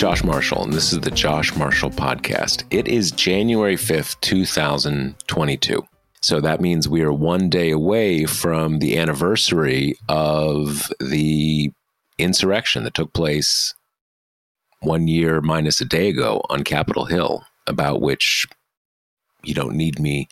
Josh Marshall, and this is the Josh Marshall Podcast. It is January 5th, 2022. So that means we are one day away from the anniversary of the insurrection that took place one year minus a day ago on Capitol Hill, about which you don't need me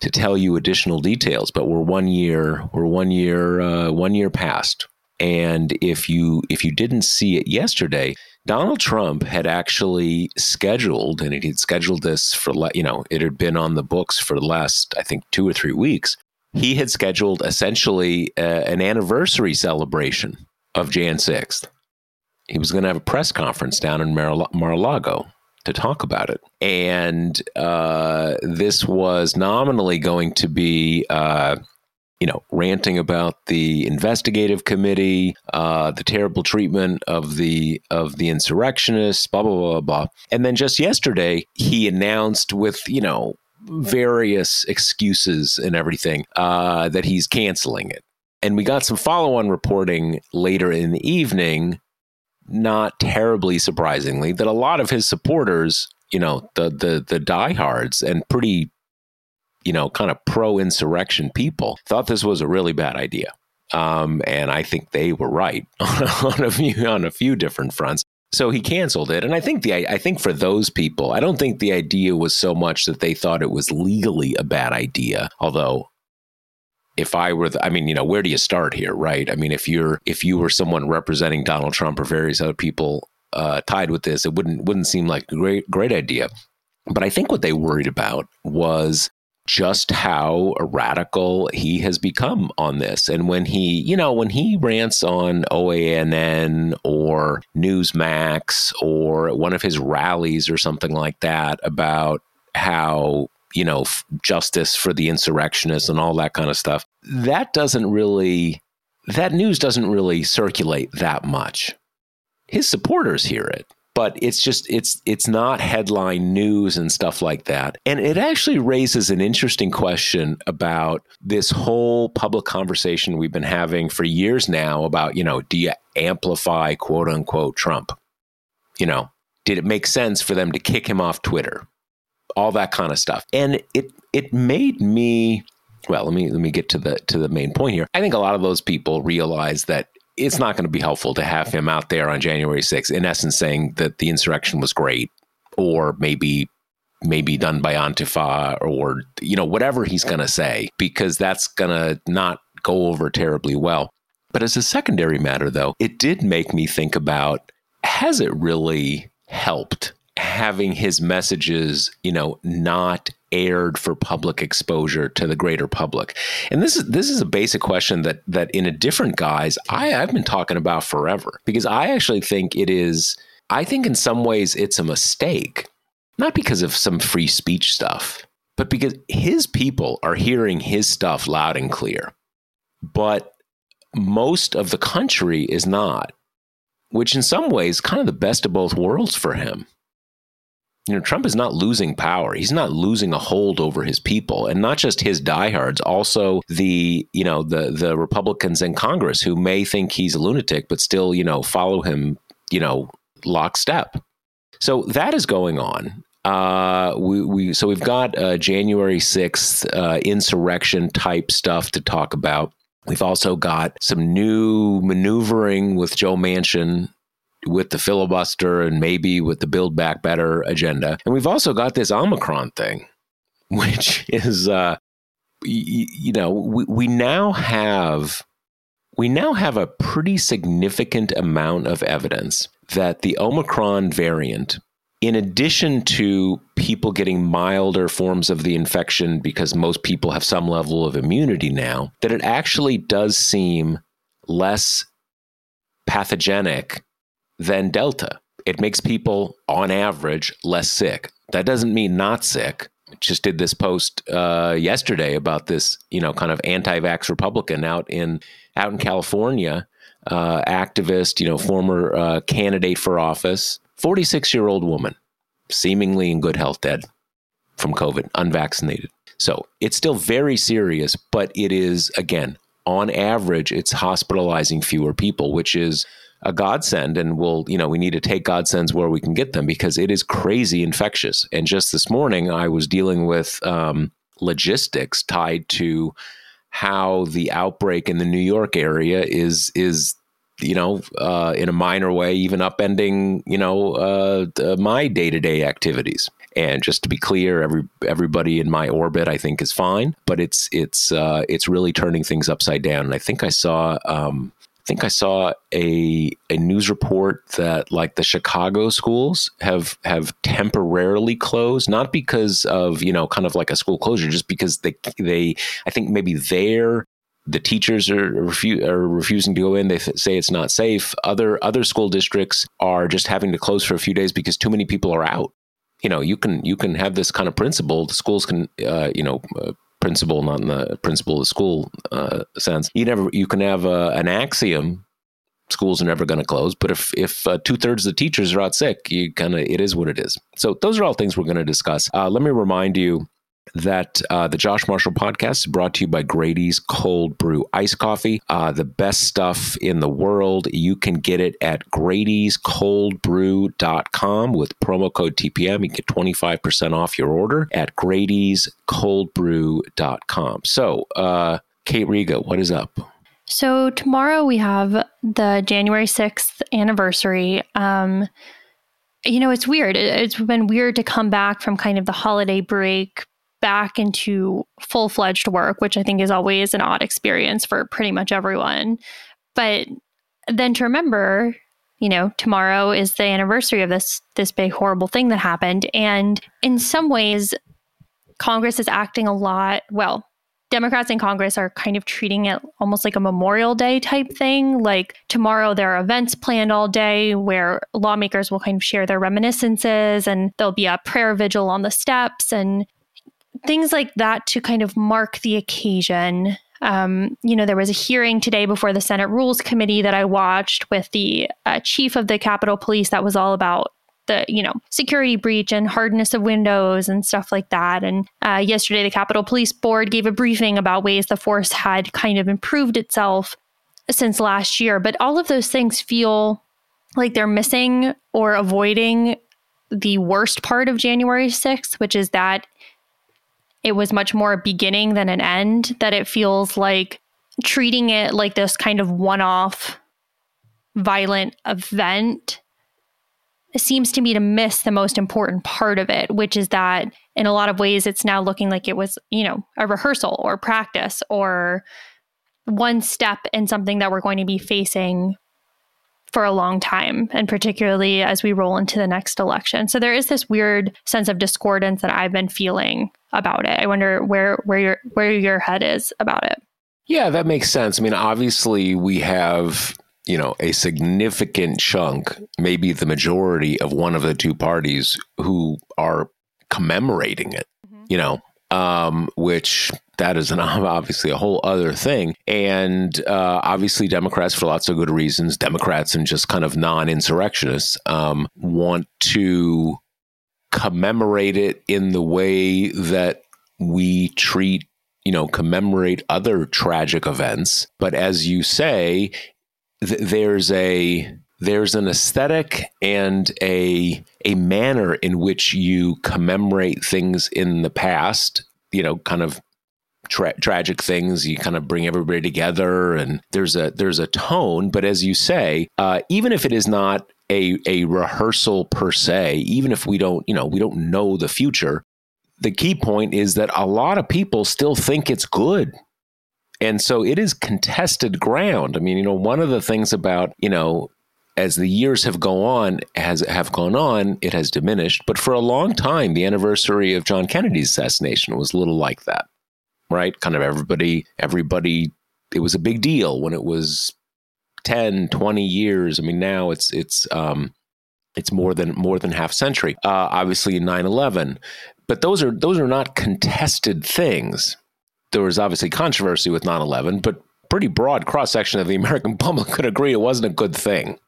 to tell you additional details, but we're one year, we're one year, uh, one year past and if you if you didn't see it yesterday, Donald Trump had actually scheduled, and he had scheduled this for you know it had been on the books for the last I think two or three weeks. He had scheduled essentially uh, an anniversary celebration of Jan sixth. He was going to have a press conference down in Mar- Mar-a-Lago to talk about it, and uh, this was nominally going to be. Uh, you know, ranting about the investigative committee, uh, the terrible treatment of the of the insurrectionists, blah blah blah blah. And then just yesterday, he announced with you know various excuses and everything uh, that he's canceling it. And we got some follow on reporting later in the evening, not terribly surprisingly, that a lot of his supporters, you know, the the the diehards and pretty you know, kind of pro insurrection people thought this was a really bad idea. Um, and I think they were right on a few on a few different fronts. So he canceled it, and I think the I think for those people, I don't think the idea was so much that they thought it was legally a bad idea. Although, if I were, the, I mean, you know, where do you start here, right? I mean, if you're if you were someone representing Donald Trump or various other people uh, tied with this, it wouldn't wouldn't seem like a great great idea. But I think what they worried about was just how radical he has become on this. And when he, you know, when he rants on OANN or Newsmax or one of his rallies or something like that about how, you know, f- justice for the insurrectionists and all that kind of stuff, that doesn't really, that news doesn't really circulate that much. His supporters hear it but it's just it's it's not headline news and stuff like that. And it actually raises an interesting question about this whole public conversation we've been having for years now about, you know, do you amplify quote unquote Trump? You know, did it make sense for them to kick him off Twitter? All that kind of stuff. And it it made me well, let me let me get to the to the main point here. I think a lot of those people realize that it's not going to be helpful to have him out there on January 6th, in essence, saying that the insurrection was great, or maybe maybe done by Antifa, or you know whatever he's going to say, because that's going to not go over terribly well. But as a secondary matter, though, it did make me think about: has it really helped having his messages, you know, not aired for public exposure to the greater public? And this is this is a basic question that that in a different guise I, I've been talking about forever because I actually think it is I think in some ways it's a mistake. Not because of some free speech stuff, but because his people are hearing his stuff loud and clear. But most of the country is not, which in some ways kind of the best of both worlds for him you know, Trump is not losing power. He's not losing a hold over his people, and not just his diehards, also the you know the the Republicans in Congress who may think he's a lunatic, but still you know follow him you know lockstep. So that is going on. Uh, we, we so we've got uh, January sixth uh, insurrection type stuff to talk about. We've also got some new maneuvering with Joe Manchin with the filibuster and maybe with the Build Back Better agenda, and we've also got this Omicron thing, which is uh, y- you know we, we now have we now have a pretty significant amount of evidence that the Omicron variant in addition to people getting milder forms of the infection because most people have some level of immunity now, that it actually does seem less pathogenic than Delta. It makes people, on average, less sick. That doesn't mean not sick. Just did this post uh, yesterday about this, you know, kind of anti-vax Republican out in out in California, uh, activist, you know, former uh, candidate for office, 46 year old woman, seemingly in good health, dead from COVID, unvaccinated. So it's still very serious, but it is, again, on average, it's hospitalizing fewer people, which is a godsend. And we'll, you know, we need to take godsends where we can get them because it is crazy infectious. And just this morning, I was dealing with um, logistics tied to how the outbreak in the New York area is is you know, uh, in a minor way, even upending, you know, uh, my day to day activities. And just to be clear, every everybody in my orbit, I think, is fine, but it's it's uh, it's really turning things upside down. And I think I saw um, think I saw a a news report that like the Chicago schools have have temporarily closed, not because of you know kind of like a school closure, just because they they I think maybe their the teachers are, refu- are refusing to go in. They th- say it's not safe. Other other school districts are just having to close for a few days because too many people are out. You know, you can you can have this kind of principle. The schools can, uh, you know, uh, principle not in the principle of the school uh, sense. You never you can have uh, an axiom. Schools are never going to close, but if if uh, two thirds of the teachers are out sick, you kind of it is what it is. So those are all things we're going to discuss. Uh, let me remind you that uh, the Josh Marshall podcast is brought to you by Grady's Cold Brew Ice Coffee, uh, the best stuff in the world. You can get it at Grady'sColdBrew.com with promo code TPM. You get 25% off your order at Grady'sColdBrew.com. So, uh, Kate Riga, what is up? So, tomorrow we have the January 6th anniversary. Um, you know, it's weird. It's been weird to come back from kind of the holiday break back into full fledged work, which I think is always an odd experience for pretty much everyone. But then to remember, you know, tomorrow is the anniversary of this this big horrible thing that happened, and in some ways, Congress is acting a lot. Well, Democrats in Congress are kind of treating it almost like a Memorial Day type thing. Like tomorrow, there are events planned all day where lawmakers will kind of share their reminiscences and there'll be a prayer vigil on the steps. And things like that to kind of mark the occasion. Um, you know, there was a hearing today before the Senate Rules Committee that I watched with the uh, chief of the Capitol Police that was all about the you know security breach and hardness of windows and stuff like that and uh, yesterday the capitol police board gave a briefing about ways the force had kind of improved itself since last year but all of those things feel like they're missing or avoiding the worst part of january 6th which is that it was much more a beginning than an end, that it feels like treating it like this kind of one off violent event seems to me to miss the most important part of it, which is that in a lot of ways it's now looking like it was, you know, a rehearsal or practice or one step in something that we're going to be facing for a long time, and particularly as we roll into the next election. So there is this weird sense of discordance that I've been feeling about it. I wonder where where your where your head is about it. Yeah, that makes sense. I mean, obviously we have you know a significant chunk, maybe the majority of one of the two parties who are commemorating it. Mm-hmm. You know, um, which that is an obviously a whole other thing. And uh, obviously, Democrats, for lots of good reasons, Democrats and just kind of non-insurrectionists um, want to commemorate it in the way that we treat, you know, commemorate other tragic events. But as you say, th- there's a there's an aesthetic and a a manner in which you commemorate things in the past, you know, kind of tra- tragic things. You kind of bring everybody together, and there's a there's a tone. But as you say, uh, even if it is not a a rehearsal per se, even if we don't you know we don't know the future, the key point is that a lot of people still think it's good. And so it is contested ground. I mean, you know, one of the things about, you know, as the years have gone on has have gone on, it has diminished. But for a long time, the anniversary of John Kennedy's assassination was a little like that right? Kind of everybody, everybody, it was a big deal when it was 10, 20 years. I mean, now it's, it's, um, it's more than more than half century. Uh, obviously, 9/11, but those are those are not contested things. There was obviously controversy with 9/11, but pretty broad cross section of the American public could agree it wasn't a good thing,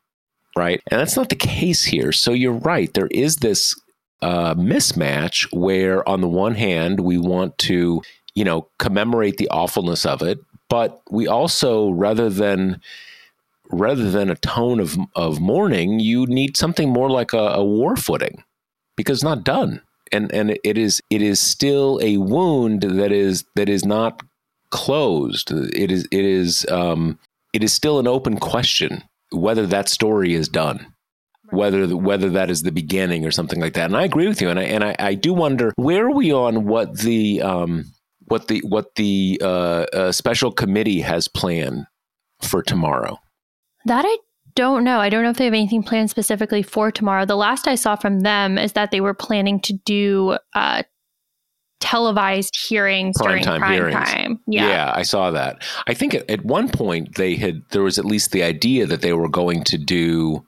right? And that's not the case here. So you're right. There is this uh, mismatch where, on the one hand, we want to you know, commemorate the awfulness of it, but we also, rather than rather than a tone of of mourning, you need something more like a, a war footing because it's not done, and and it is it is still a wound that is that is not closed. It is it is um, it is still an open question whether that story is done whether whether that is the beginning or something like that. And I agree with you, and I and I, I do wonder where are we on what the um, what the what the uh, uh, special committee has planned for tomorrow. That I don't know. I don't know if they have anything planned specifically for tomorrow. The last I saw from them is that they were planning to do uh, televised hearings prime during time prime hearings. time. Yeah. yeah, I saw that. I think at, at one point they had there was at least the idea that they were going to do,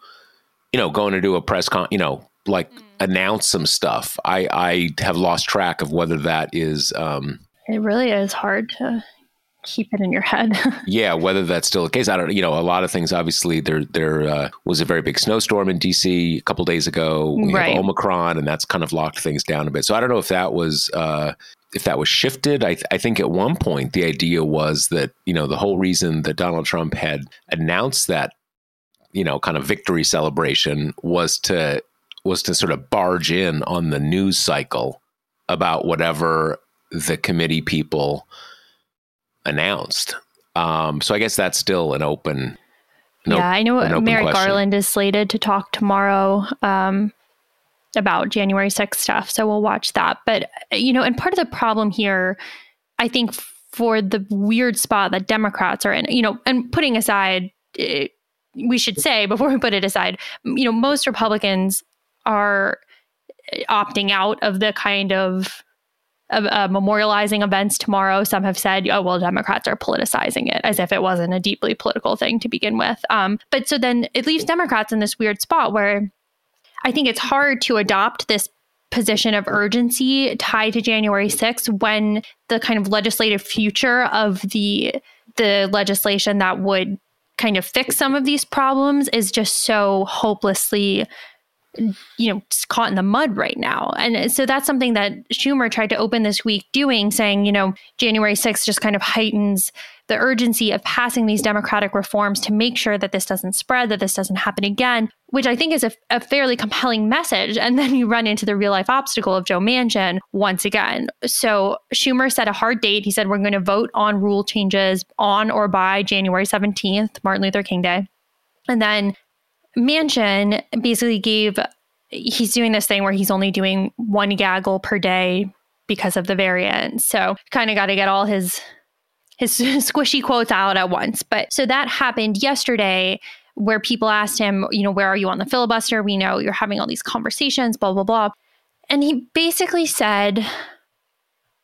you know, going to do a press con, you know, like mm. announce some stuff. I I have lost track of whether that is. Um, it really is hard to keep it in your head. yeah, whether that's still the case, I don't. You know, a lot of things. Obviously, there there uh, was a very big snowstorm in DC a couple days ago. We right. have Omicron, and that's kind of locked things down a bit. So I don't know if that was. Uh, if that was shifted, I, th- I think at one point the idea was that you know the whole reason that Donald Trump had announced that you know kind of victory celebration was to was to sort of barge in on the news cycle about whatever the committee people announced. Um, so I guess that's still an open. yeah, I know Merrick question. Garland is slated to talk tomorrow um, about January 6th stuff. So we'll watch that. But, you know, and part of the problem here, I think, for the weird spot that Democrats are in, you know, and putting aside, it, we should say before we put it aside, you know, most Republicans are opting out of the kind of uh, memorializing events tomorrow. Some have said, oh, well, Democrats are politicizing it as if it wasn't a deeply political thing to begin with. Um, but so then it leaves Democrats in this weird spot where I think it's hard to adopt this position of urgency tied to January 6th when the kind of legislative future of the the legislation that would kind of fix some of these problems is just so hopelessly you know caught in the mud right now. And uh, so that's something that schumer tried to open this week doing saying you know january 6th just kind of heightens the urgency of passing these democratic reforms to make sure that this doesn't spread that this doesn't happen again which i think is a, a fairly compelling message. And then you run into the real life obstacle of joe manchin once again. So schumer set a hard date. He said we're going to vote on rule changes on or by january 17th martin luther king day. And then Manchin basically gave he's doing this thing where he's only doing one gaggle per day because of the variant. So kind of got to get all his his squishy quotes out at once. But so that happened yesterday where people asked him, you know, where are you on the filibuster? We know you're having all these conversations, blah blah blah. And he basically said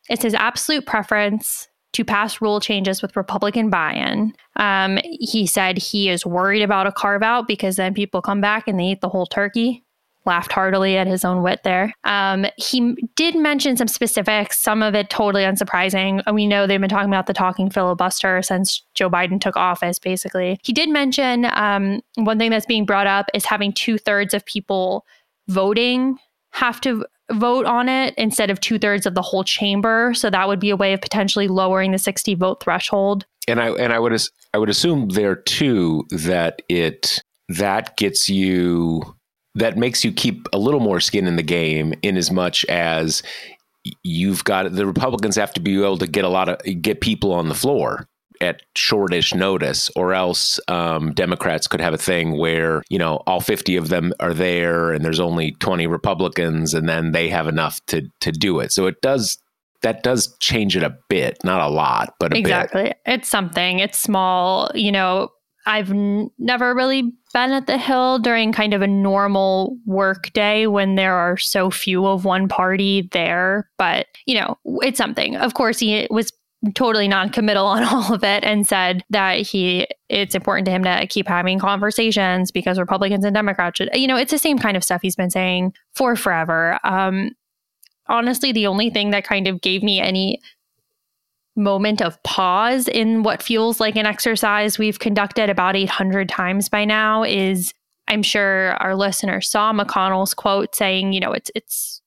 it's his absolute preference to pass rule changes with Republican buy in. Um, he said he is worried about a carve out because then people come back and they eat the whole turkey. Laughed heartily at his own wit there. Um, he did mention some specifics, some of it totally unsurprising. We know they've been talking about the talking filibuster since Joe Biden took office, basically. He did mention um, one thing that's being brought up is having two thirds of people voting have to vote on it instead of two thirds of the whole chamber. So that would be a way of potentially lowering the 60 vote threshold. And I and I would I would assume there too that it that gets you that makes you keep a little more skin in the game in as much as you've got the Republicans have to be able to get a lot of get people on the floor at shortish notice, or else um, Democrats could have a thing where you know all fifty of them are there, and there's only twenty Republicans, and then they have enough to to do it. So it does that does change it a bit, not a lot, but a exactly. bit. It's something. It's small. You know, I've n- never really been at the Hill during kind of a normal work day when there are so few of one party there. But, you know, it's something. Of course, he was totally non-committal on all of it and said that he it's important to him to keep having conversations because Republicans and Democrats should you know it's the same kind of stuff he's been saying for forever. Um honestly the only thing that kind of gave me any moment of pause in what feels like an exercise we've conducted about 800 times by now is I'm sure our listeners saw McConnell's quote saying, you know, it's it's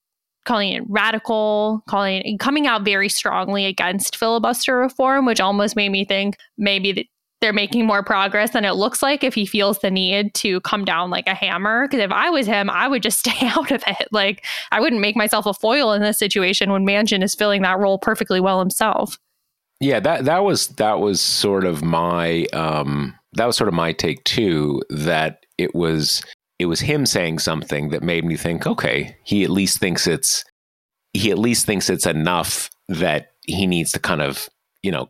calling it radical, calling it, coming out very strongly against filibuster reform, which almost made me think maybe they're making more progress than it looks like if he feels the need to come down like a hammer. Because if I was him, I would just stay out of it. Like I wouldn't make myself a foil in this situation when Manchin is filling that role perfectly well himself. Yeah, that that was that was sort of my um, that was sort of my take too. That it was it was him saying something that made me think, okay, he at least thinks it's he at least thinks it's enough that he needs to kind of you know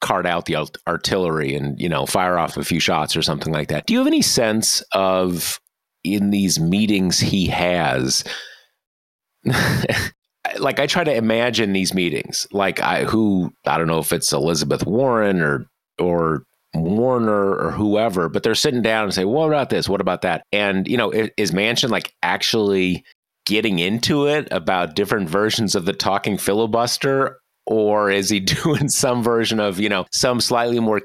cart out the artillery and you know fire off a few shots or something like that. Do you have any sense of in these meetings he has? like I try to imagine these meetings, like I who I don't know if it's Elizabeth Warren or or Warner or whoever, but they're sitting down and say, "What about this? What about that?" And you know, is Manchin like actually getting into it about different versions of the talking filibuster or is he doing some version of you know some slightly more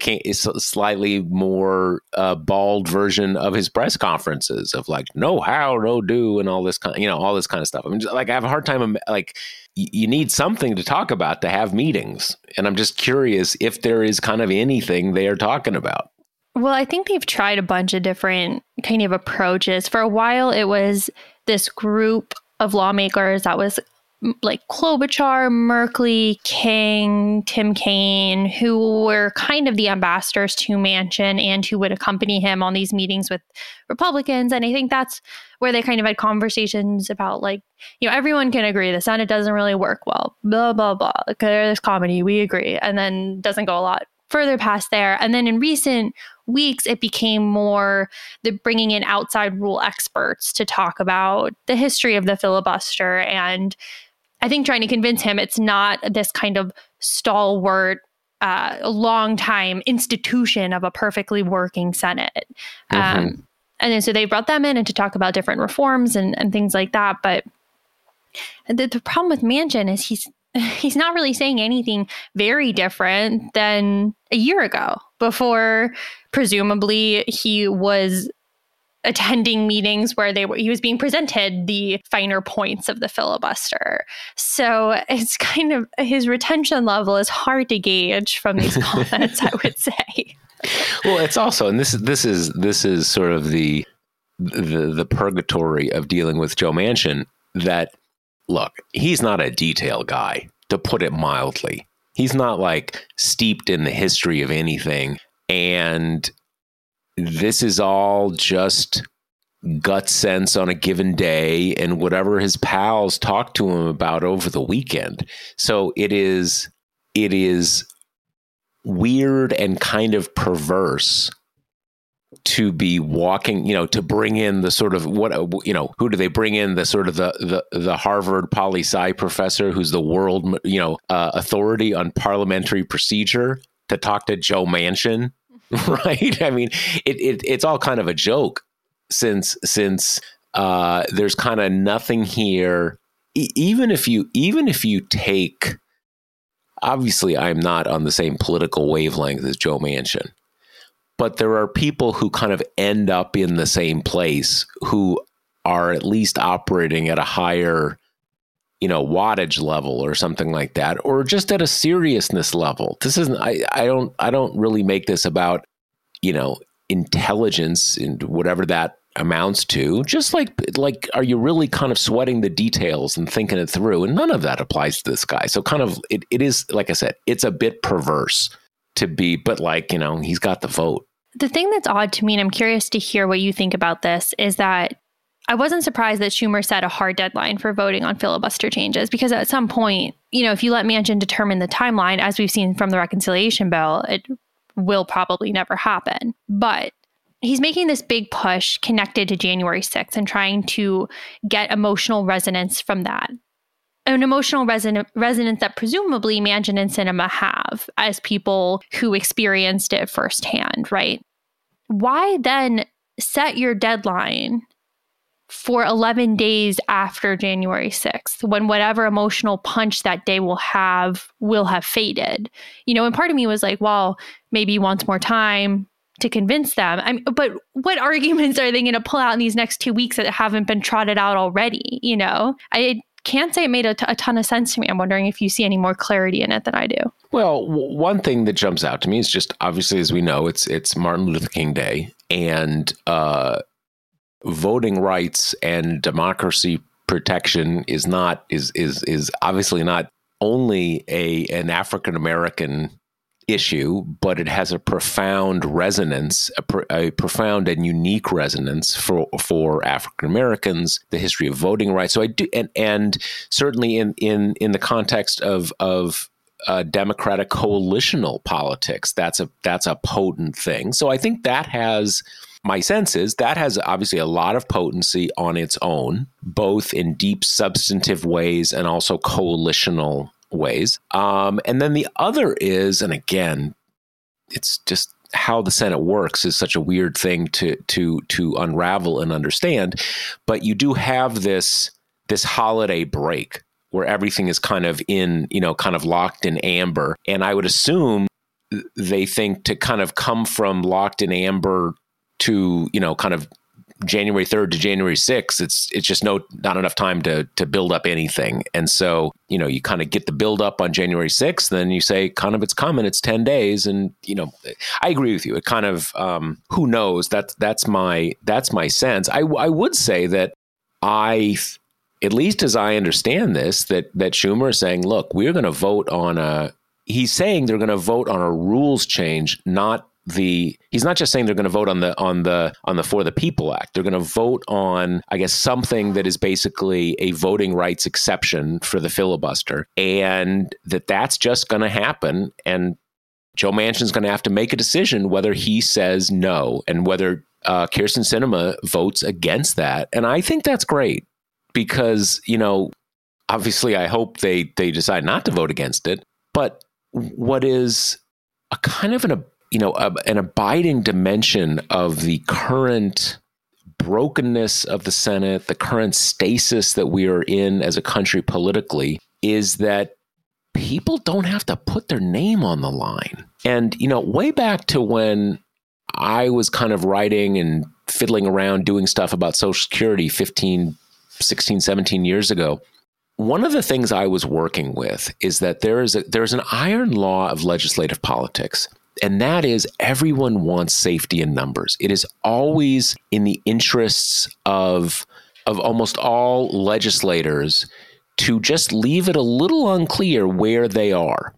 slightly more uh, bald version of his press conferences of like no how no do and all this kind you know all this kind of stuff i mean like i have a hard time like you need something to talk about to have meetings. And i'm just curious if there is kind of anything they are talking about. Well i think they've tried a bunch of different kind of approaches. For a while it was this group of lawmakers that was like Klobuchar, Merkley, King, Tim Kaine, who were kind of the ambassadors to Manchin and who would accompany him on these meetings with Republicans. And I think that's where they kind of had conversations about like, you know, everyone can agree the Senate doesn't really work well, blah, blah, blah. There's comedy, we agree. And then doesn't go a lot further past there. And then in recent weeks, it became more the bringing in outside rule experts to talk about the history of the filibuster and I think trying to convince him it's not this kind of stalwart, uh, long time institution of a perfectly working Senate. Mm-hmm. Um, and then so they brought them in and to talk about different reforms and, and things like that. But the, the problem with Manchin is he's he's not really saying anything very different than a year ago before presumably he was attending meetings where they were he was being presented the finer points of the filibuster. So it's kind of his retention level is hard to gauge from these comments, I would say. Well, it's also and this this is this is sort of the the the purgatory of dealing with Joe Manchin that look, he's not a detail guy, to put it mildly. He's not like steeped in the history of anything and this is all just gut sense on a given day and whatever his pals talk to him about over the weekend. So it is it is weird and kind of perverse to be walking, you know, to bring in the sort of what you know, who do they bring in the sort of the the, the Harvard poli sci professor who's the world, you know, uh, authority on parliamentary procedure to talk to Joe Manchin right? I mean, it, it it's all kind of a joke since since uh, there's kind of nothing here. E- even if you even if you take, obviously, I'm not on the same political wavelength as Joe Manchin, but there are people who kind of end up in the same place who are at least operating at a higher you know wattage level or something like that or just at a seriousness level. This isn't i i don't i don't really make this about you know intelligence and whatever that amounts to. Just like like are you really kind of sweating the details and thinking it through? And none of that applies to this guy. So kind of it, it is like i said it's a bit perverse to be but like you know he's got the vote. The thing that's odd to me and i'm curious to hear what you think about this is that i wasn't surprised that schumer set a hard deadline for voting on filibuster changes because at some point you know if you let manchin determine the timeline as we've seen from the reconciliation bill it will probably never happen but he's making this big push connected to January 6th and trying to get emotional resonance from that. An emotional reson- resonance that presumably Manchin and Sinema have as people who experienced it firsthand, right? Why then set your deadline for 11 days after January 6th when whatever emotional punch that day will have will have faded? You know, and part of me was like, well, maybe he wants more time to convince them. I but what arguments are they going to pull out in these next two weeks that haven't been trotted out already? You know, I can't say it made a, t- a ton of sense to me. I'm wondering if you see any more clarity in it than I do. Well, w- one thing that jumps out to me is just obviously, as we know, it's it's Martin Luther King Day, and uh, voting rights and democracy protection is not is is is obviously not only a an African American issue, but it has a profound resonance, a, pr- a profound and unique resonance for for African Americans, the history of voting rights. So I do, and and certainly in in in the context of of uh, democratic coalitional politics, that's a that's a potent thing. So I think that has. My sense is that has obviously a lot of potency on its own, both in deep substantive ways and also coalitional ways. Um, and then the other is, and again, it's just how the Senate works is such a weird thing to to to unravel and understand. But you do have this this holiday break where everything is kind of in you know kind of locked in amber, and I would assume they think to kind of come from locked in amber to you know kind of January 3rd to January 6th, it's it's just no not enough time to to build up anything. And so, you know, you kind of get the build up on January 6th, then you say kind of it's coming, it's 10 days and you know, I agree with you. It kind of um who knows? That's that's my that's my sense. I I would say that I at least as I understand this that that Schumer is saying, look, we're going to vote on a he's saying they're going to vote on a rules change, not the he's not just saying they're going to vote on the on the on the for the people act. They're going to vote on i guess something that is basically a voting rights exception for the filibuster and that that's just going to happen and joe manchin's going to have to make a decision whether he says no and whether uh, kyrsten sinema votes against that and i think that's great because you know obviously i hope they they decide not to vote against it but what is a kind of an you know, a, an abiding dimension of the current brokenness of the Senate, the current stasis that we are in as a country politically, is that people don't have to put their name on the line. And, you know, way back to when I was kind of writing and fiddling around doing stuff about Social Security 15, 16, 17 years ago, one of the things I was working with is that there is a, there's an iron law of legislative politics and that is everyone wants safety in numbers. It is always in the interests of of almost all legislators to just leave it a little unclear where they are.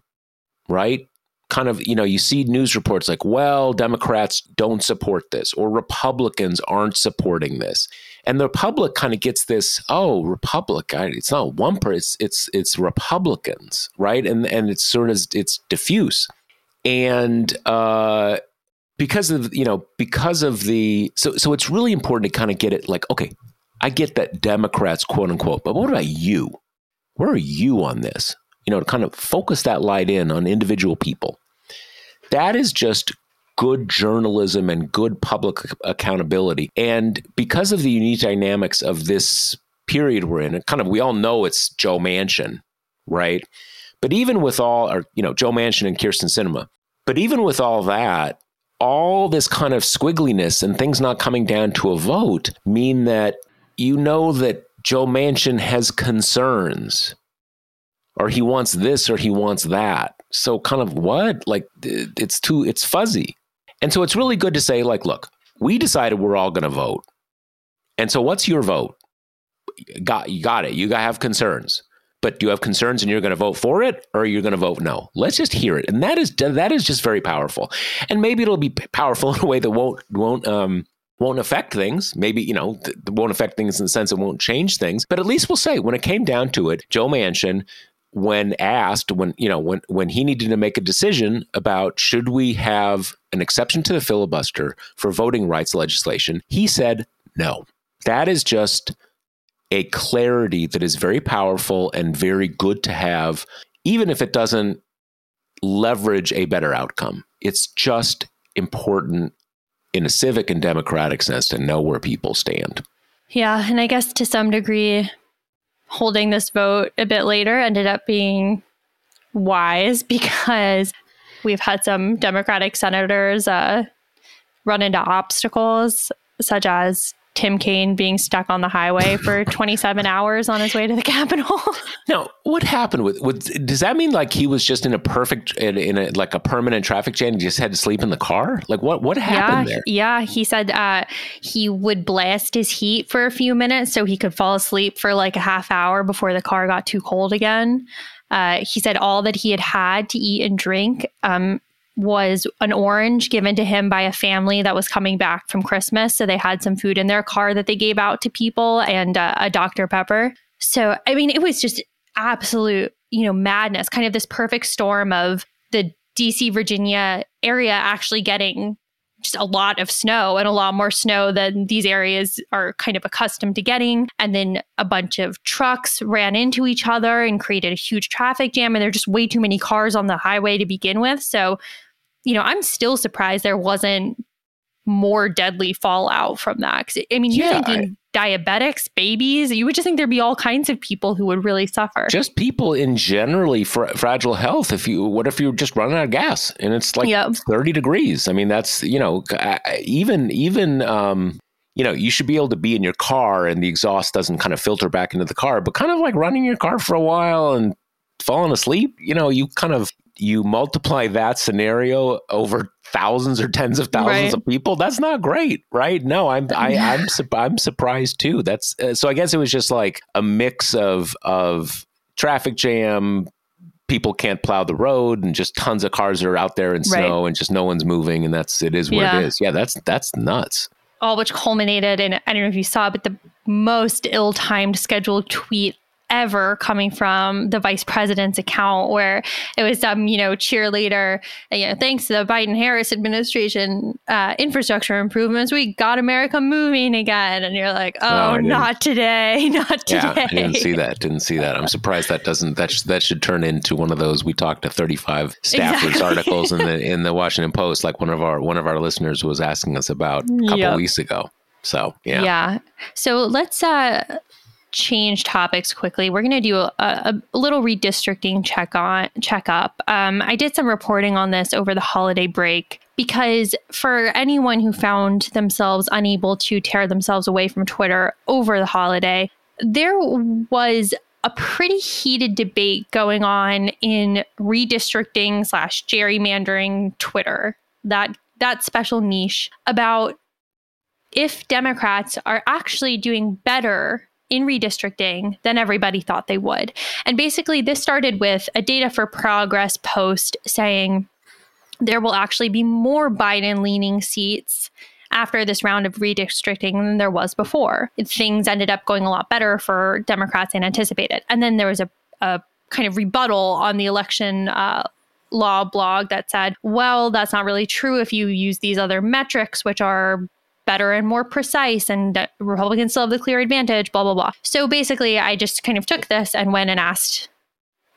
Right? Kind of, you know, you see news reports like, well, Democrats don't support this or Republicans aren't supporting this. And the public kind of gets this, oh, Republic, it's not one person, it's, it's it's Republicans, right? And and it's sort of it's diffuse and uh, because of you know because of the so so it's really important to kind of get it like okay i get that democrats quote unquote but what about you? Where are you on this? You know to kind of focus that light in on individual people. That is just good journalism and good public accountability. And because of the unique dynamics of this period we're in and kind of we all know it's joe manchin right? But even with all, or, you know, Joe Manchin and kyrsten Sinema, but even with all that, all this kind of squiggliness and things not coming down to a vote mean that you know that Joe Manchin has concerns or he wants this or he wants that. So kind of what? Like it's too it's fuzzy. And so it's really good to say, like, look, we decided we're all going to vote. And so what's your vote? Got you got it. You have concerns. But do you have concerns and you're going to vote for it or you're going to vote no? Let's just hear it. And that is that is just very powerful. And maybe it'll be powerful in a way that won't won't um won't affect things. Maybe, you know, th- won't affect things in the sense it won't change things. But at least we'll say when it came down to it, Joe Manchin when asked when you know when when he needed to make a decision about should we have an exception to the filibuster for voting rights legislation he said no that is just a clarity that is very powerful and very good to have even if it doesn't leverage a better outcome. It's just important in a civic and democratic sense to know where people stand. Yeah and i guess to some degree holding this vote a bit later ended up being wise because we've had some Democratic senators uh, run into obstacles, such as Tim Kaine being stuck on the highway for 27 hours on his way to the Capitol. now, what happened with, with? Does that mean like he was just in a perfect in, in a like a permanent traffic jam? He just had to sleep in the car. Like what? What happened yeah, there? Yeah, he said uh, he would blast his heat for a few minutes so he could fall asleep for like a half hour before the car got too cold again. Uh, he said all that he had had to eat and drink um, was an orange given to him by a family that was coming back from Christmas. So they had some food in their car that they gave out to people and uh, a Dr. Pepper. So, I mean, it was just absolute, you know, madness, kind of this perfect storm of the DC, Virginia area actually getting just a lot of snow and a lot more snow than these areas are kind of accustomed to getting. And then a bunch of trucks ran into each other and created a huge traffic jam. And there are just way too many cars on the highway to begin with. So you know, I'm still surprised there wasn't more deadly fallout from that. Because I mean, you're yeah, thinking I, diabetics, babies. You would just think there'd be all kinds of people who would really suffer. Just people in generally fr- fragile health. If you, what if you're just running out of gas and it's like yep. 30 degrees? I mean, that's you know, even even. um you know, you should be able to be in your car and the exhaust doesn't kind of filter back into the car, but kind of like running your car for a while and falling asleep, you know, you kind of you multiply that scenario over thousands or tens of thousands right. of people that's not great right no i'm I, am i i'm surprised too that's uh, so i guess it was just like a mix of of traffic jam people can't plow the road and just tons of cars are out there in snow right. and just no one's moving and that's it is what yeah. it is yeah that's that's nuts all which culminated in i don't know if you saw but the most ill-timed scheduled tweet ever coming from the vice president's account where it was some you know cheerleader you know thanks to the biden harris administration uh, infrastructure improvements we got america moving again. And you're like oh no, not today not today yeah, i didn't see that didn't see that. I'm surprised that doesn't that, sh- that should turn into one of those we talked to 35 staffers exactly. articles in the in the washington post like one of our one of our listeners was asking us about a couple yep. weeks ago. So yeah. Yeah. So let's uh change topics quickly, we're going to do a, a, little redistricting check on checkup. Um, I did some reporting on this over the holiday break because for anyone who found themselves unable to tear themselves away from Twitter over the holiday, there was a pretty heated debate going on in redistricting slash gerrymandering Twitter. That that special niche about if Democrats are actually doing better in redistricting than everybody thought they would. And basically, this started with a Data for Progress post saying there will actually be more Biden leaning seats after this round of redistricting than there was before. Things ended up going a lot better for Democrats than anticipated. And then there was a, a kind of rebuttal on the election uh, law blog that said, well, that's not really true if you use these other metrics, which are better and more precise and Republicans still have the clear advantage, blah, blah, blah. So basically, I just kind of took this and went and asked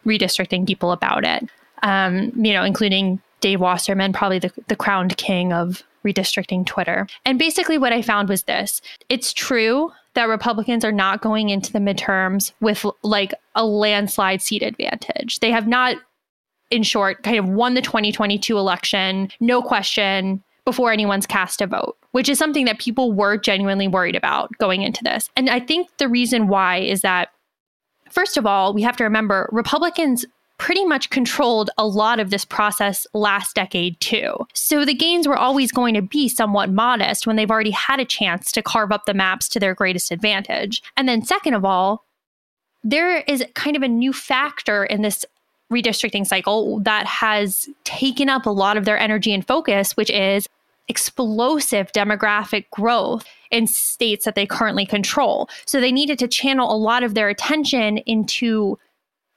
redistricting people about it, um, you know, including Dave Wasserman, probably the, the crowned king of redistricting Twitter. And basically, what I found was this it's true that Republicans are not going into the midterms with like a landslide seat advantage. They have not, in short, kind of won the 2022 election, no question, before anyone's cast a vote, which is something that people were genuinely worried about going into this. And I think the reason why is that, first of all, we have to remember Republicans pretty much controlled a lot of this process last decade too. So the gains were always going to be somewhat modest when they've already had a chance to carve up the maps to their greatest advantage. And then, second of all, there is kind of a new factor in this redistricting cycle that has taken up a lot of their energy and focus, which is explosive demographic growth in states that they currently control. So they needed to channel a lot of their attention into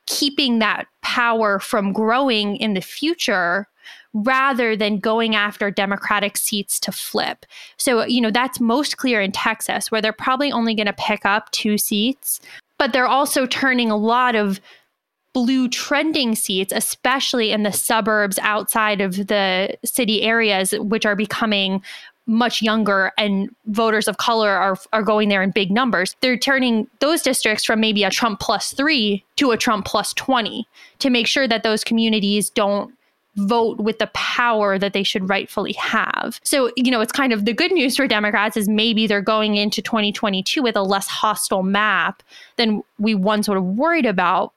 keeping that power from growing in the future rather than going after Democratic seats to flip. So, you know, that's most clear in Texas, where they're probably only going to pick up two seats, but they're also turning a lot of blue trending seats, especially in the suburbs outside of the city areas, which are becoming much younger and voters of color are are going there in big numbers. They're turning those districts from maybe a Trump plus 3 to a Trump plus 20 to make sure that those communities don't vote with the power that they should rightfully have. So, you know, it's kind of the good news for Democrats is maybe they're going into 2022 with a less hostile map than we once sort of worried about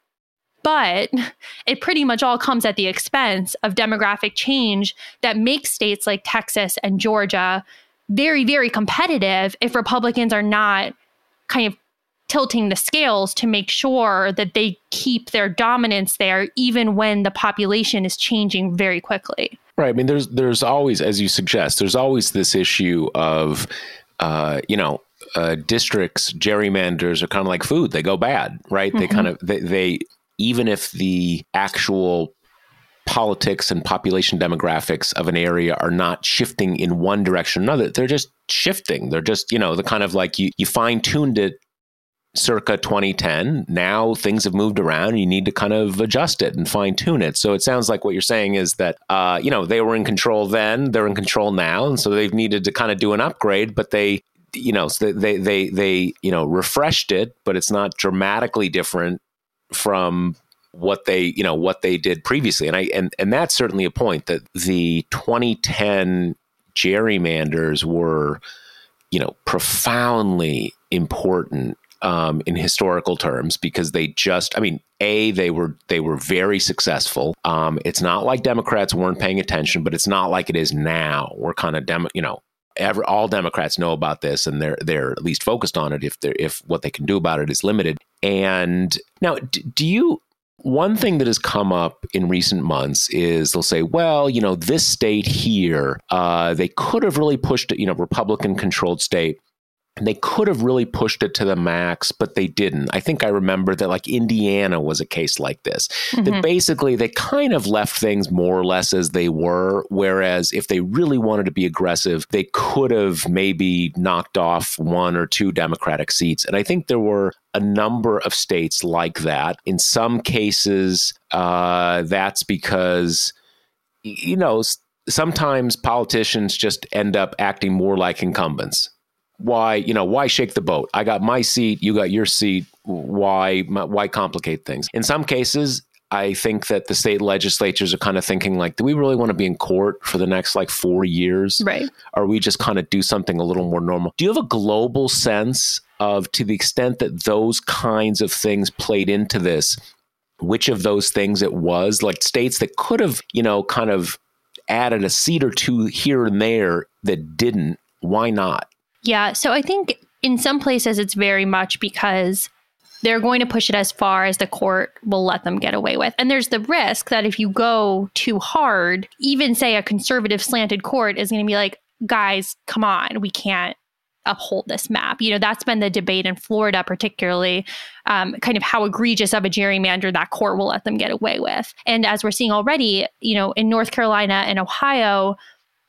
but it pretty much all comes at the expense of demographic change that makes states like Texas and Georgia very, very competitive if Republicans are not kind of tilting the scales to make sure that they keep their dominance there, even when the population is changing very quickly. Right. I mean, there's there's always, as you suggest, there's always this issue of, uh, you know, uh, districts gerrymanders are kind of like food; they go bad, right? Mm-hmm. They kind of they, they even if the actual politics and population demographics of an area are not shifting in one direction or another, they're just shifting. They're just, you know, the kind of like you, you fine tuned it circa 2010. Now things have moved around. You need to kind of adjust it and fine tune it. So it sounds like what you're saying is that, uh, you know, they were in control then, they're in control now. And so they've needed to kind of do an upgrade, but they, you know, they, they, they, you know, refreshed it, but it's not dramatically different from what they you know what they did previously. And i and and that's certainly a point that the 2010 gerrymanders were you know profoundly important um, in historical terms because they just i mean a they were they were very successful. Um, it's not like democrats weren't paying attention but it's not like it is now. We're kind of demo you know ever all Democrats know about this and they're they're at least focused on it. If they're if what they can do about it is limited. And now, do you? One thing that has come up in recent months is they'll say, well, you know, this state here, uh, they could have really pushed it, you know, Republican controlled state and they could have really pushed it to the max, but they didn't. I think I remember that like Indiana was a case like this. Mm-hmm. That basically they kind of left things more or less as they were. Whereas if they really wanted to be aggressive, they could have maybe knocked off one or two Democratic seats. And I think there were a number of states like that. In some cases, uh, that's because, you know, sometimes politicians just end up acting more like incumbents. Why you know why shake the boat? I got my seat you got your seat. Why why complicate things? In some cases i think that the state legislatures are kind of thinking like do we really want to be in court for the next like 4 years? Right. Or we just kind of do something a little more normal? Do you have a global sense of to the extent that those kinds of things played into this which of those things it was like states that could have you know kind of added a seat or two here and there that didn't why not yeah. So I think in some places it's very much because they're going to push it as far as the court will let them get away with. And there's the risk that if you go too hard, even say a conservative slanted court is going to be like, guys, come on, we can't uphold this map. You know, that's been the debate in Florida, particularly, um, kind of how egregious of a gerrymander that court will let them get away with. And as we're seeing already, you know, in North Carolina and Ohio,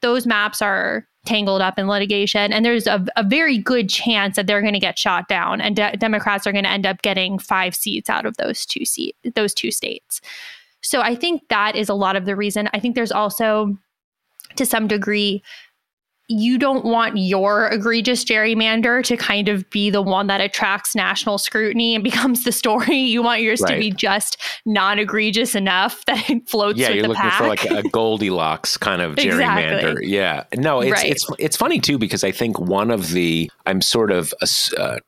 those maps are tangled up in litigation. And there's a, a very good chance that they're going to get shot down, and de- Democrats are going to end up getting five seats out of those two seat those two states. So I think that is a lot of the reason. I think there's also, to some degree, you don't want your egregious gerrymander to kind of be the one that attracts national scrutiny and becomes the story. You want yours right. to be just non egregious enough that it floats. Yeah, you're looking pack. for like a Goldilocks kind of gerrymander. Exactly. Yeah, no, it's right. it's it's funny too because I think one of the I'm sort of uh,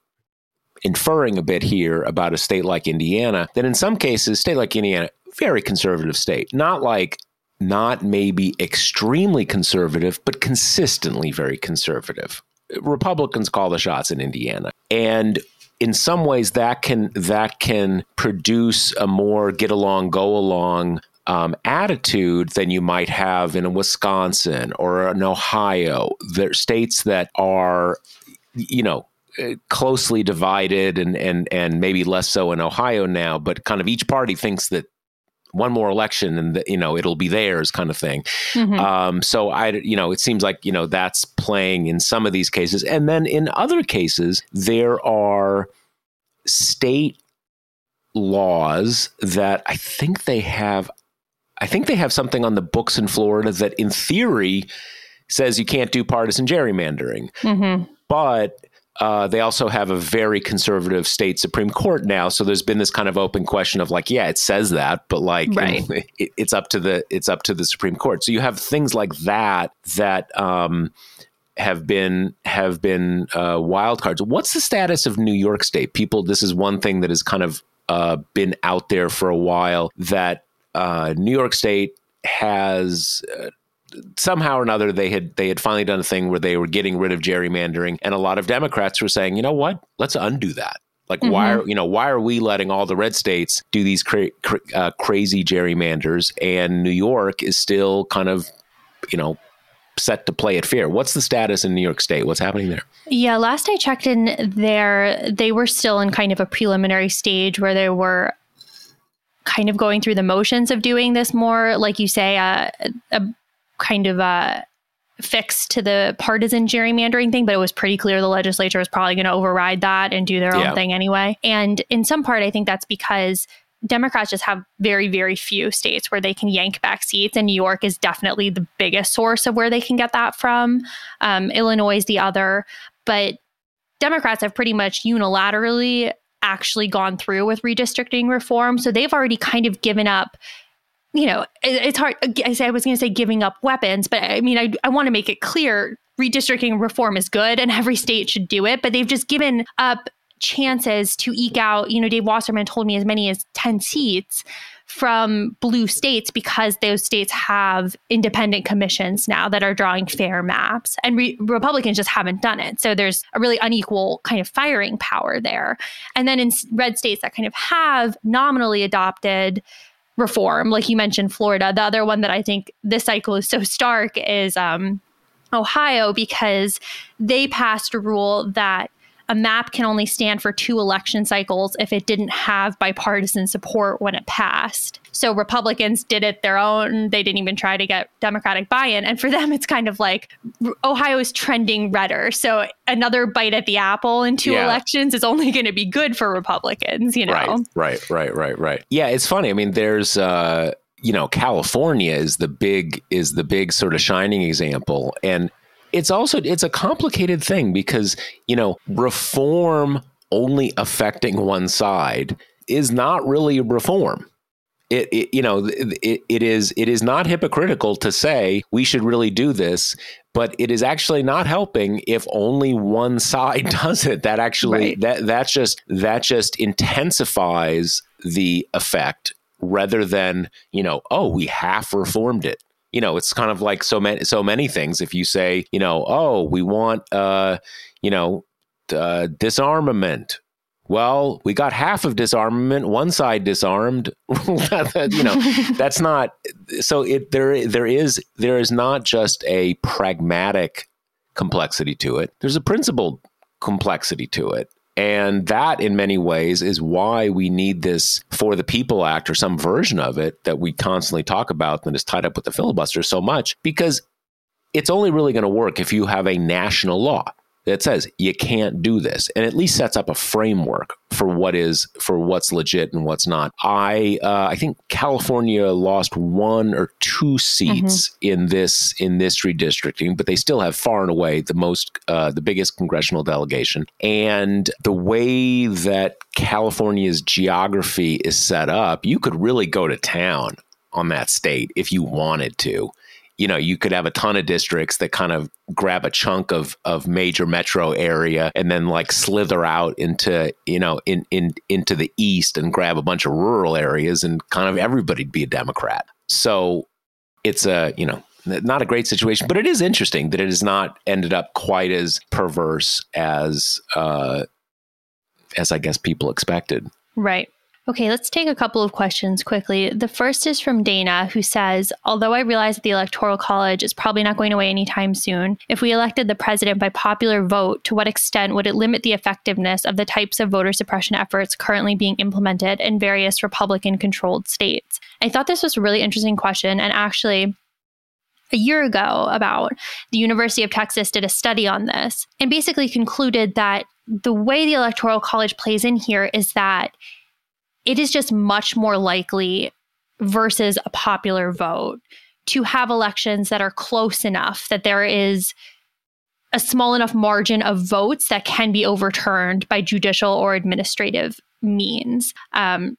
inferring a bit here about a state like Indiana that in some cases, state like Indiana very conservative state. Not like not maybe extremely conservative, but consistently very conservative. Republicans call the shots in Indiana. And in some ways that can that can produce a more get along, go along um, attitude than you might have in a Wisconsin or an Ohio. There are states that are, you know, closely divided and and and maybe less so in Ohio now, but kind of each party thinks that one more election and the, you know it'll be theirs kind of thing. Mm-hmm. Um, so I you know it seems like you know that's playing in some of these cases, and then in other cases there are state laws that I think they have. I think they have something on the books in Florida that, in theory, says you can't do partisan gerrymandering, mm-hmm. but uh, they also have a very conservative state Supreme Court now, so there's been this kind of open question of like, yeah, it says that, but like, right. it, it's up to the it's up to the Supreme Court. So you have things like that that um, have been have been uh, wild cards. What's the status of New York State? People, this is one thing that has kind of uh, been out there for a while that uh, New York State has uh, somehow or another they had they had finally done a thing where they were getting rid of gerrymandering and a lot of democrats were saying you know what? Let's undo that. Like mm-hmm. why are you know why are we letting all the red states do these cra- cra- uh, crazy gerrymanders and new york is still kind of you know set to play it fair? What's the status in new york state? What's happening there? Yeah last i checked in there they were still in kind of a preliminary stage where they were kind of going through the motions of doing this more like you say uh, a kind of uh, fix to the partisan gerrymandering thing, but it was pretty clear the legislature was probably going to override that and do their yeah. own thing anyway. And in some part, I think that's because Democrats just have very, very few states where they can yank back seats, and New York is definitely the biggest source of where they can get that from. Um, Illinois is the other, but Democrats have pretty much unilaterally actually gone through with redistricting reform. So they've already kind of given up you know, it, it's hard. Uh, I say I was going to say giving up weapons, but I mean, I, I want to make it clear redistricting reform is good and every state should do it, but they've just given up chances to eke out, you know, Dave Wasserman told me as many as 10 seats from blue states because those states have independent commissions now that are drawing fair maps and re- republicans just haven't done it so there's a really unequal kind of firing power there and then in red states that kind of have nominally adopted reform, like you mentioned, Florida. The other one that I think this cycle is so stark is um, Ohio because they passed a rule that a map can only stand for two election cycles if it didn't have bipartisan support when it passed. So Republicans did it their own. They didn't even try to get Democratic buy in. And for them, it's kind of like Ohio is trending redder. So another bite at the apple in two yeah. elections is only going to be good for Republicans, you know? Right, right, right, right, right. Yeah, it's funny. I mean, there's, uh, you know, California is the big is the big sort of shining example, and it's also it's a complicated thing because you know reform only affecting one side is not really reform. It, it, you know it, it is it is not hypocritical to say we should really do this but it is actually not helping if only one side does it that actually right. that that's just that just intensifies the effect rather than you know oh we half reformed it you know, it's kind of like so many so many things. If you say, you know, oh, we want, uh, you know, uh, disarmament. Well, we got half of disarmament. One side disarmed. you know, that's not. So it there there is there is not just a pragmatic complexity to it. There's a principled complexity to it. And that, in many ways, is why we need this For the People Act or some version of it that we constantly talk about that is tied up with the filibuster so much, because it's only really going to work if you have a national law that says you can't do this. And at least sets up a framework for what is for what's legit and what's not. I uh, i think california lost one or two seats mm-hmm. in this in this redistricting but they still have far and away the most uh, the biggest congressional delegation. And the way that california's geography is set up you could really go to town on that state if you wanted to you know, you could have a ton of districts that kind of grab a chunk of of major metro area and then like slither out into, you know, in in into the east and grab a bunch of rural areas and kind of everybody'd be a Democrat. So it's a, you know, not a great situation, but it is interesting that it has not ended up quite as perverse as uh as I guess people expected. Right. Okay, let's take a couple of questions quickly. The first is from Dana, who says Although I realize that the Electoral College is probably not going away anytime soon, if we elected the president by popular vote, to what extent would it limit the effectiveness of the types of voter suppression efforts currently being implemented in various Republican controlled states? I thought this was a really interesting question, and actually, a year ago about the University of Texas did a study on this and basically concluded that the way the Electoral College plays in here is that it is just much more likely versus a popular vote to have elections that are close enough that there is a small enough margin of votes that can be overturned by judicial or administrative means. Um,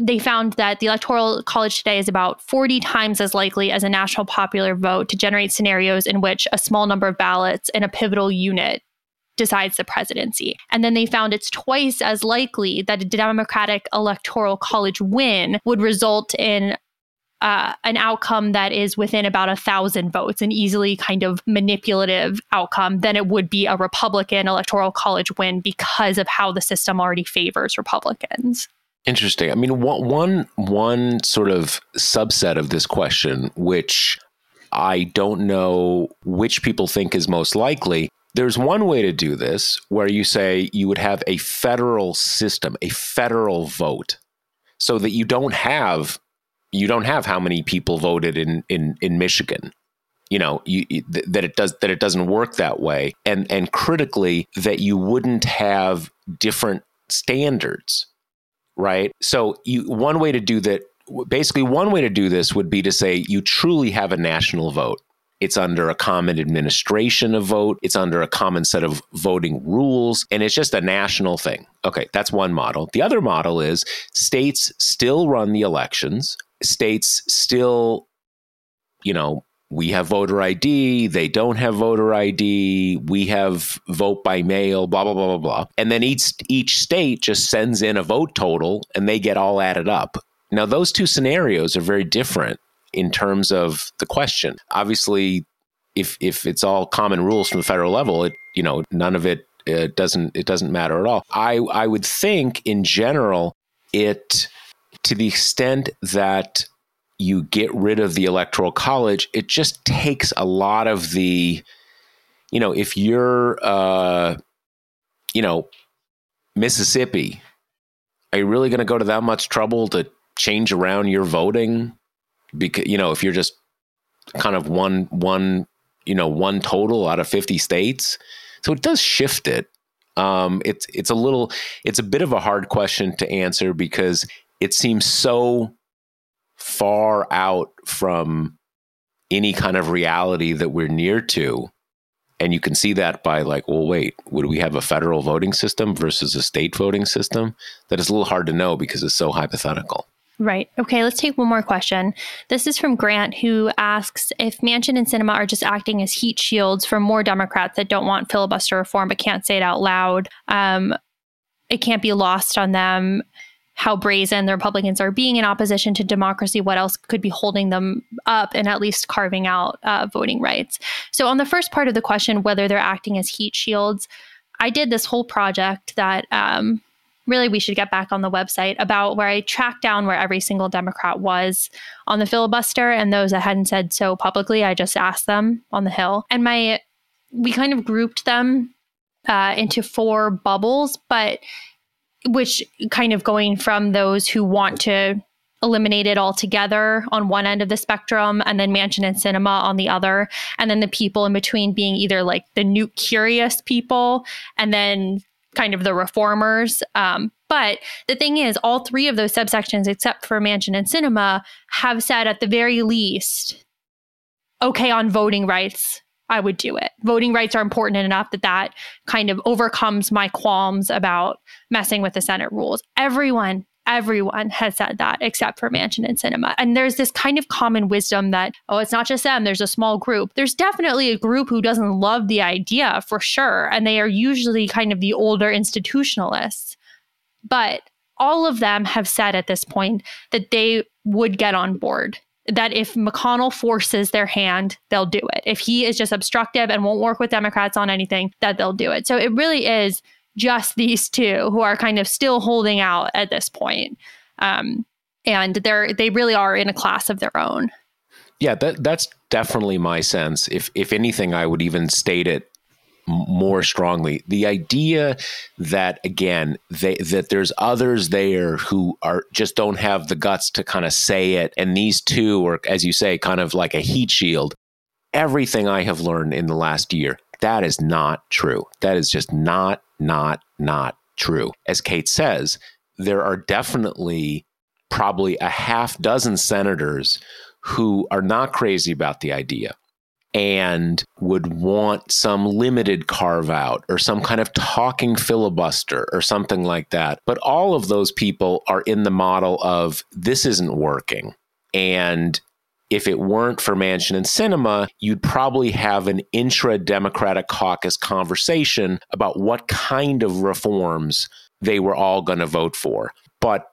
they found that the Electoral College today is about 40 times as likely as a national popular vote to generate scenarios in which a small number of ballots in a pivotal unit decides the presidency. And then they found it's twice as likely that a Democratic electoral college win would result in uh, an outcome that is within about a thousand votes, an easily kind of manipulative outcome, than it would be a Republican electoral college win because of how the system already favors Republicans. Interesting. I mean, one, one, one sort of subset of this question, which I don't know which people think is most likely, there's one way to do this where you say you would have a federal system, a federal vote, so that you don't have you don't have how many people voted in in in Michigan. You know, you, that it does that it doesn't work that way, and and critically that you wouldn't have different standards, right? So you one way to do that basically one way to do this would be to say you truly have a national vote it's under a common administration of vote. It's under a common set of voting rules. And it's just a national thing. Okay, that's one model. The other model is states still run the elections. States still, you know, we have voter ID, they don't have voter ID, we have vote by mail, blah blah blah blah blah. And then each each state just sends in a vote total and they get all added up. Now those two scenarios are very different in terms of the question. Obviously, if if it's all common rules from the federal level, it you know none of it uh, doesn't it doesn't matter at all. I I would think in general it to the extent that you get rid of the electoral college, it just takes a lot of the you know if you're uh you know Mississippi, are you really going to go to that much trouble to change around your voting? Because you know if you're just kind of one one you know one total out of 50 states. So it does shift it. Um, it's it's a little it's a bit of a hard question to answer because it seems so far out from any kind of reality that we're near to. And you can see that by like well wait would we have a federal voting system versus a state voting system? That is a little hard to know because it's so hypothetical Right. Okay, let's take one more question. This is from Grant, who asks if Manchin and Sinema are just acting as heat shields for more Democrats that don't want filibuster reform but can't say it out loud. Um, it can't be lost on them how brazen the Republicans are being in opposition to democracy. What else could be holding them up and at least carving out uh, voting rights? So, on the first part of the question, whether they're acting as heat shields, I did this whole project that. Um, really we should get back on the website about where I tracked down where every single Democrat was on the filibuster and those that hadn't said so publicly, I just asked them on the Hill. And my we kind of grouped them uh, into four bubbles, but which kind of going from those who want to eliminate it altogether on one end of the spectrum, and then Manchin and Sinema on the other, and then the people in between being either like the new curious people, and then kind of the reformers. Um, but the thing is, all three of those subsections, except for Manchin and Sinema, have said at the very least, okay, on voting rights, I would do it. Voting rights are important enough that that kind of overcomes my qualms about messing with the Senate rules. Everyone, everyone has said that except for Manchin and Sinema. And there's this kind of common wisdom that, oh, it's not just them, there's a small group. There's definitely a group who doesn't love the idea for sure. And they are usually kind of the older institutionalists. But all of them have said at this point that they would get on board. That if McConnell forces their hand, they'll do it. If he is just obstructive and won't work with Democrats on anything, that they'll do it. So it really is just these two who are kind of still holding out at this point. Um, and they're they really are in a class of their own. Yeah, that that's definitely my sense. If if anything, I would even state it more strongly. The idea that again, they, that there's others there who are just don't have the guts to kind of say it, and these two are, as you say, kind of like a heat shield. Everything I have learned in the last year, that is not true. That is just not not, not true. As Kate says, there are definitely probably a half dozen senators who are not crazy about the idea and would want some limited carve out or some kind of talking filibuster or something like that. But all of those people are in the model of this isn't working. And if it weren't for Manchin and Sinema, you'd probably have an intra Democratic caucus conversation about what kind of reforms they were all going to vote for. But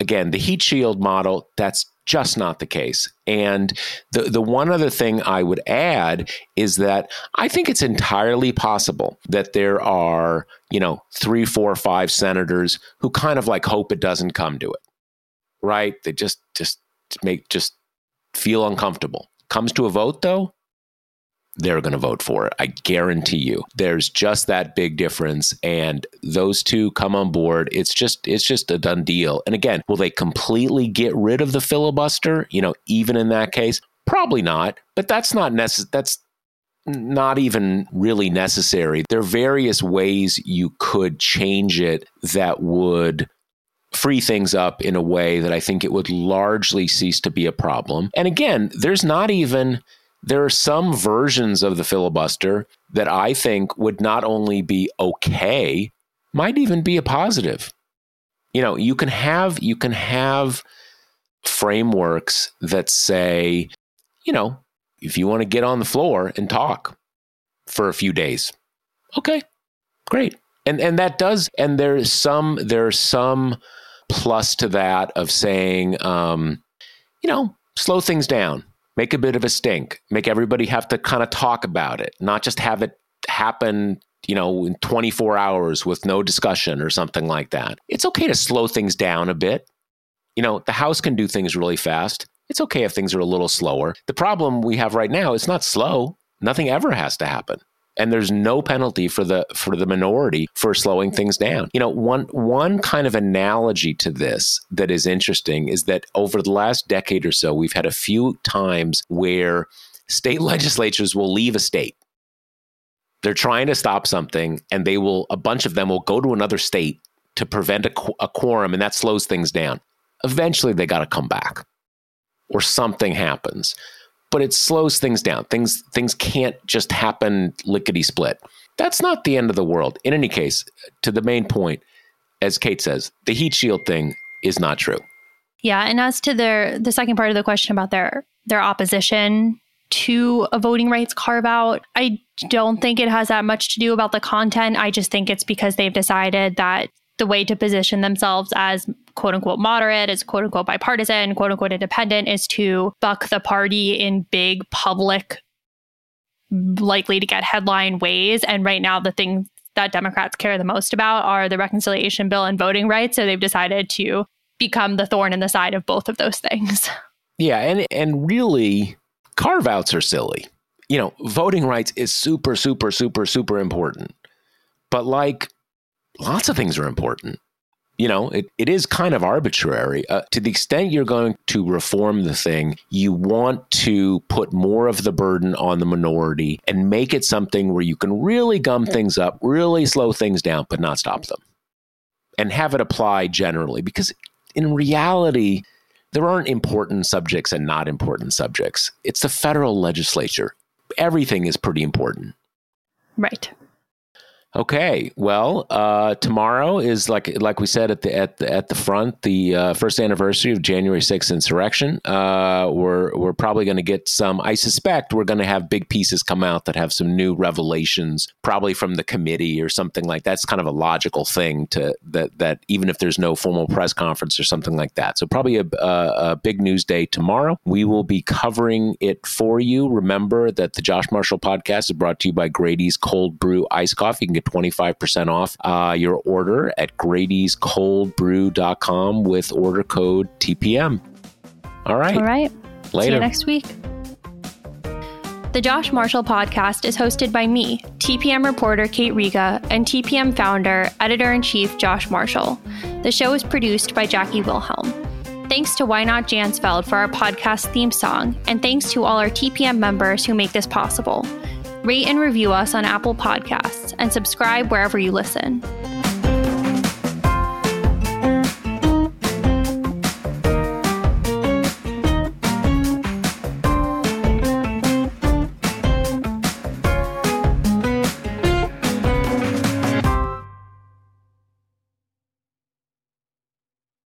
again, the heat shield model, that's just not the case. And the the one other thing I would add is that I think it's entirely possible that there are, you know, three, four, five senators who kind of like hope it doesn't come to it. Right? They just just make just feel uncomfortable. Comes to a vote, though, they're going to vote for it. I guarantee you. There's just that big difference and those two come on board. It's just it's just a done deal. And again, will they completely get rid of the filibuster? You know, even in that case, probably not. But that's not necessary. That's not even really necessary. There are various ways you could change it that would free things up in a way that I think it would largely cease to be a problem. And again, there's not even there are some versions of the filibuster that I think would not only be okay, might even be a positive. You know, you can have you can have frameworks that say, you know, if you want to get on the floor and talk for a few days, okay, great. And and that does and there's some there's some plus to that of saying, um, you know, slow things down, make a bit of a stink, make everybody have to kind of talk about it, not just have it happen, you know, in 24 hours with no discussion or something like that. It's okay to slow things down a bit. You know, the House can do things really fast. It's okay if things are a little slower. The problem we have right now is not slow. Nothing ever has to happen and there's no penalty for the for the minority for slowing things down. You know, one one kind of analogy to this that is interesting is that over the last decade or so, we've had a few times where state legislatures will leave a state. They're trying to stop something, and they will a bunch of them will go to another state to prevent a, a quorum, and that slows things down. Eventually, they got to come back, or something happens but it slows things down. Things things can't just happen lickety split. That's not the end of the world. In any case, to the main point, as Kate says, the heat shield thing is not true. Yeah, and as to their the second part of the question about their their opposition to a voting rights carve out, I don't think it has that much to do about the content. I just think it's because they've decided that the way to position themselves as quote unquote moderate, is quote unquote bipartisan, quote unquote independent, is to buck the party in big public, likely to get headline ways. And right now, the things that Democrats care the most about are the reconciliation bill and voting rights. So they've decided to become the thorn in the side of both of those things. Yeah, and and really carve outs are silly. You know, voting rights is super, super, super, super important. But like lots of things are important. You know, it, it is kind of arbitrary. Uh, to the extent you're going to reform the thing, you want to put more of the burden on the minority and make it something where you can really gum things up, really slow things down, but not stop them. And have it apply generally. Because in reality, there aren't important subjects and not important subjects. It's the federal legislature. Everything is pretty important. Right. Okay. Well, uh, tomorrow is like like we said at the at the at the front, the uh, first anniversary of January 6th insurrection. Uh, we're we're probably going to get some. I suspect we're going to have big pieces come out that have some new revelations, probably from the committee or something like that. that's kind of a logical thing to that that even if there's no formal press conference or something like that. So probably a, a, a big news day tomorrow. We will be covering it for you. Remember that the Josh Marshall podcast is brought to you by Grady's Cold Brew Ice Coffee. You can get 25% off uh, your order at Grady'sColdBrew.com with order code TPM. All right. All right. Later. See you next week. The Josh Marshall podcast is hosted by me, TPM reporter Kate Riga, and TPM founder, editor in chief Josh Marshall. The show is produced by Jackie Wilhelm. Thanks to Why Not Jansfeld for our podcast theme song, and thanks to all our TPM members who make this possible. Rate and review us on Apple Podcasts and subscribe wherever you listen.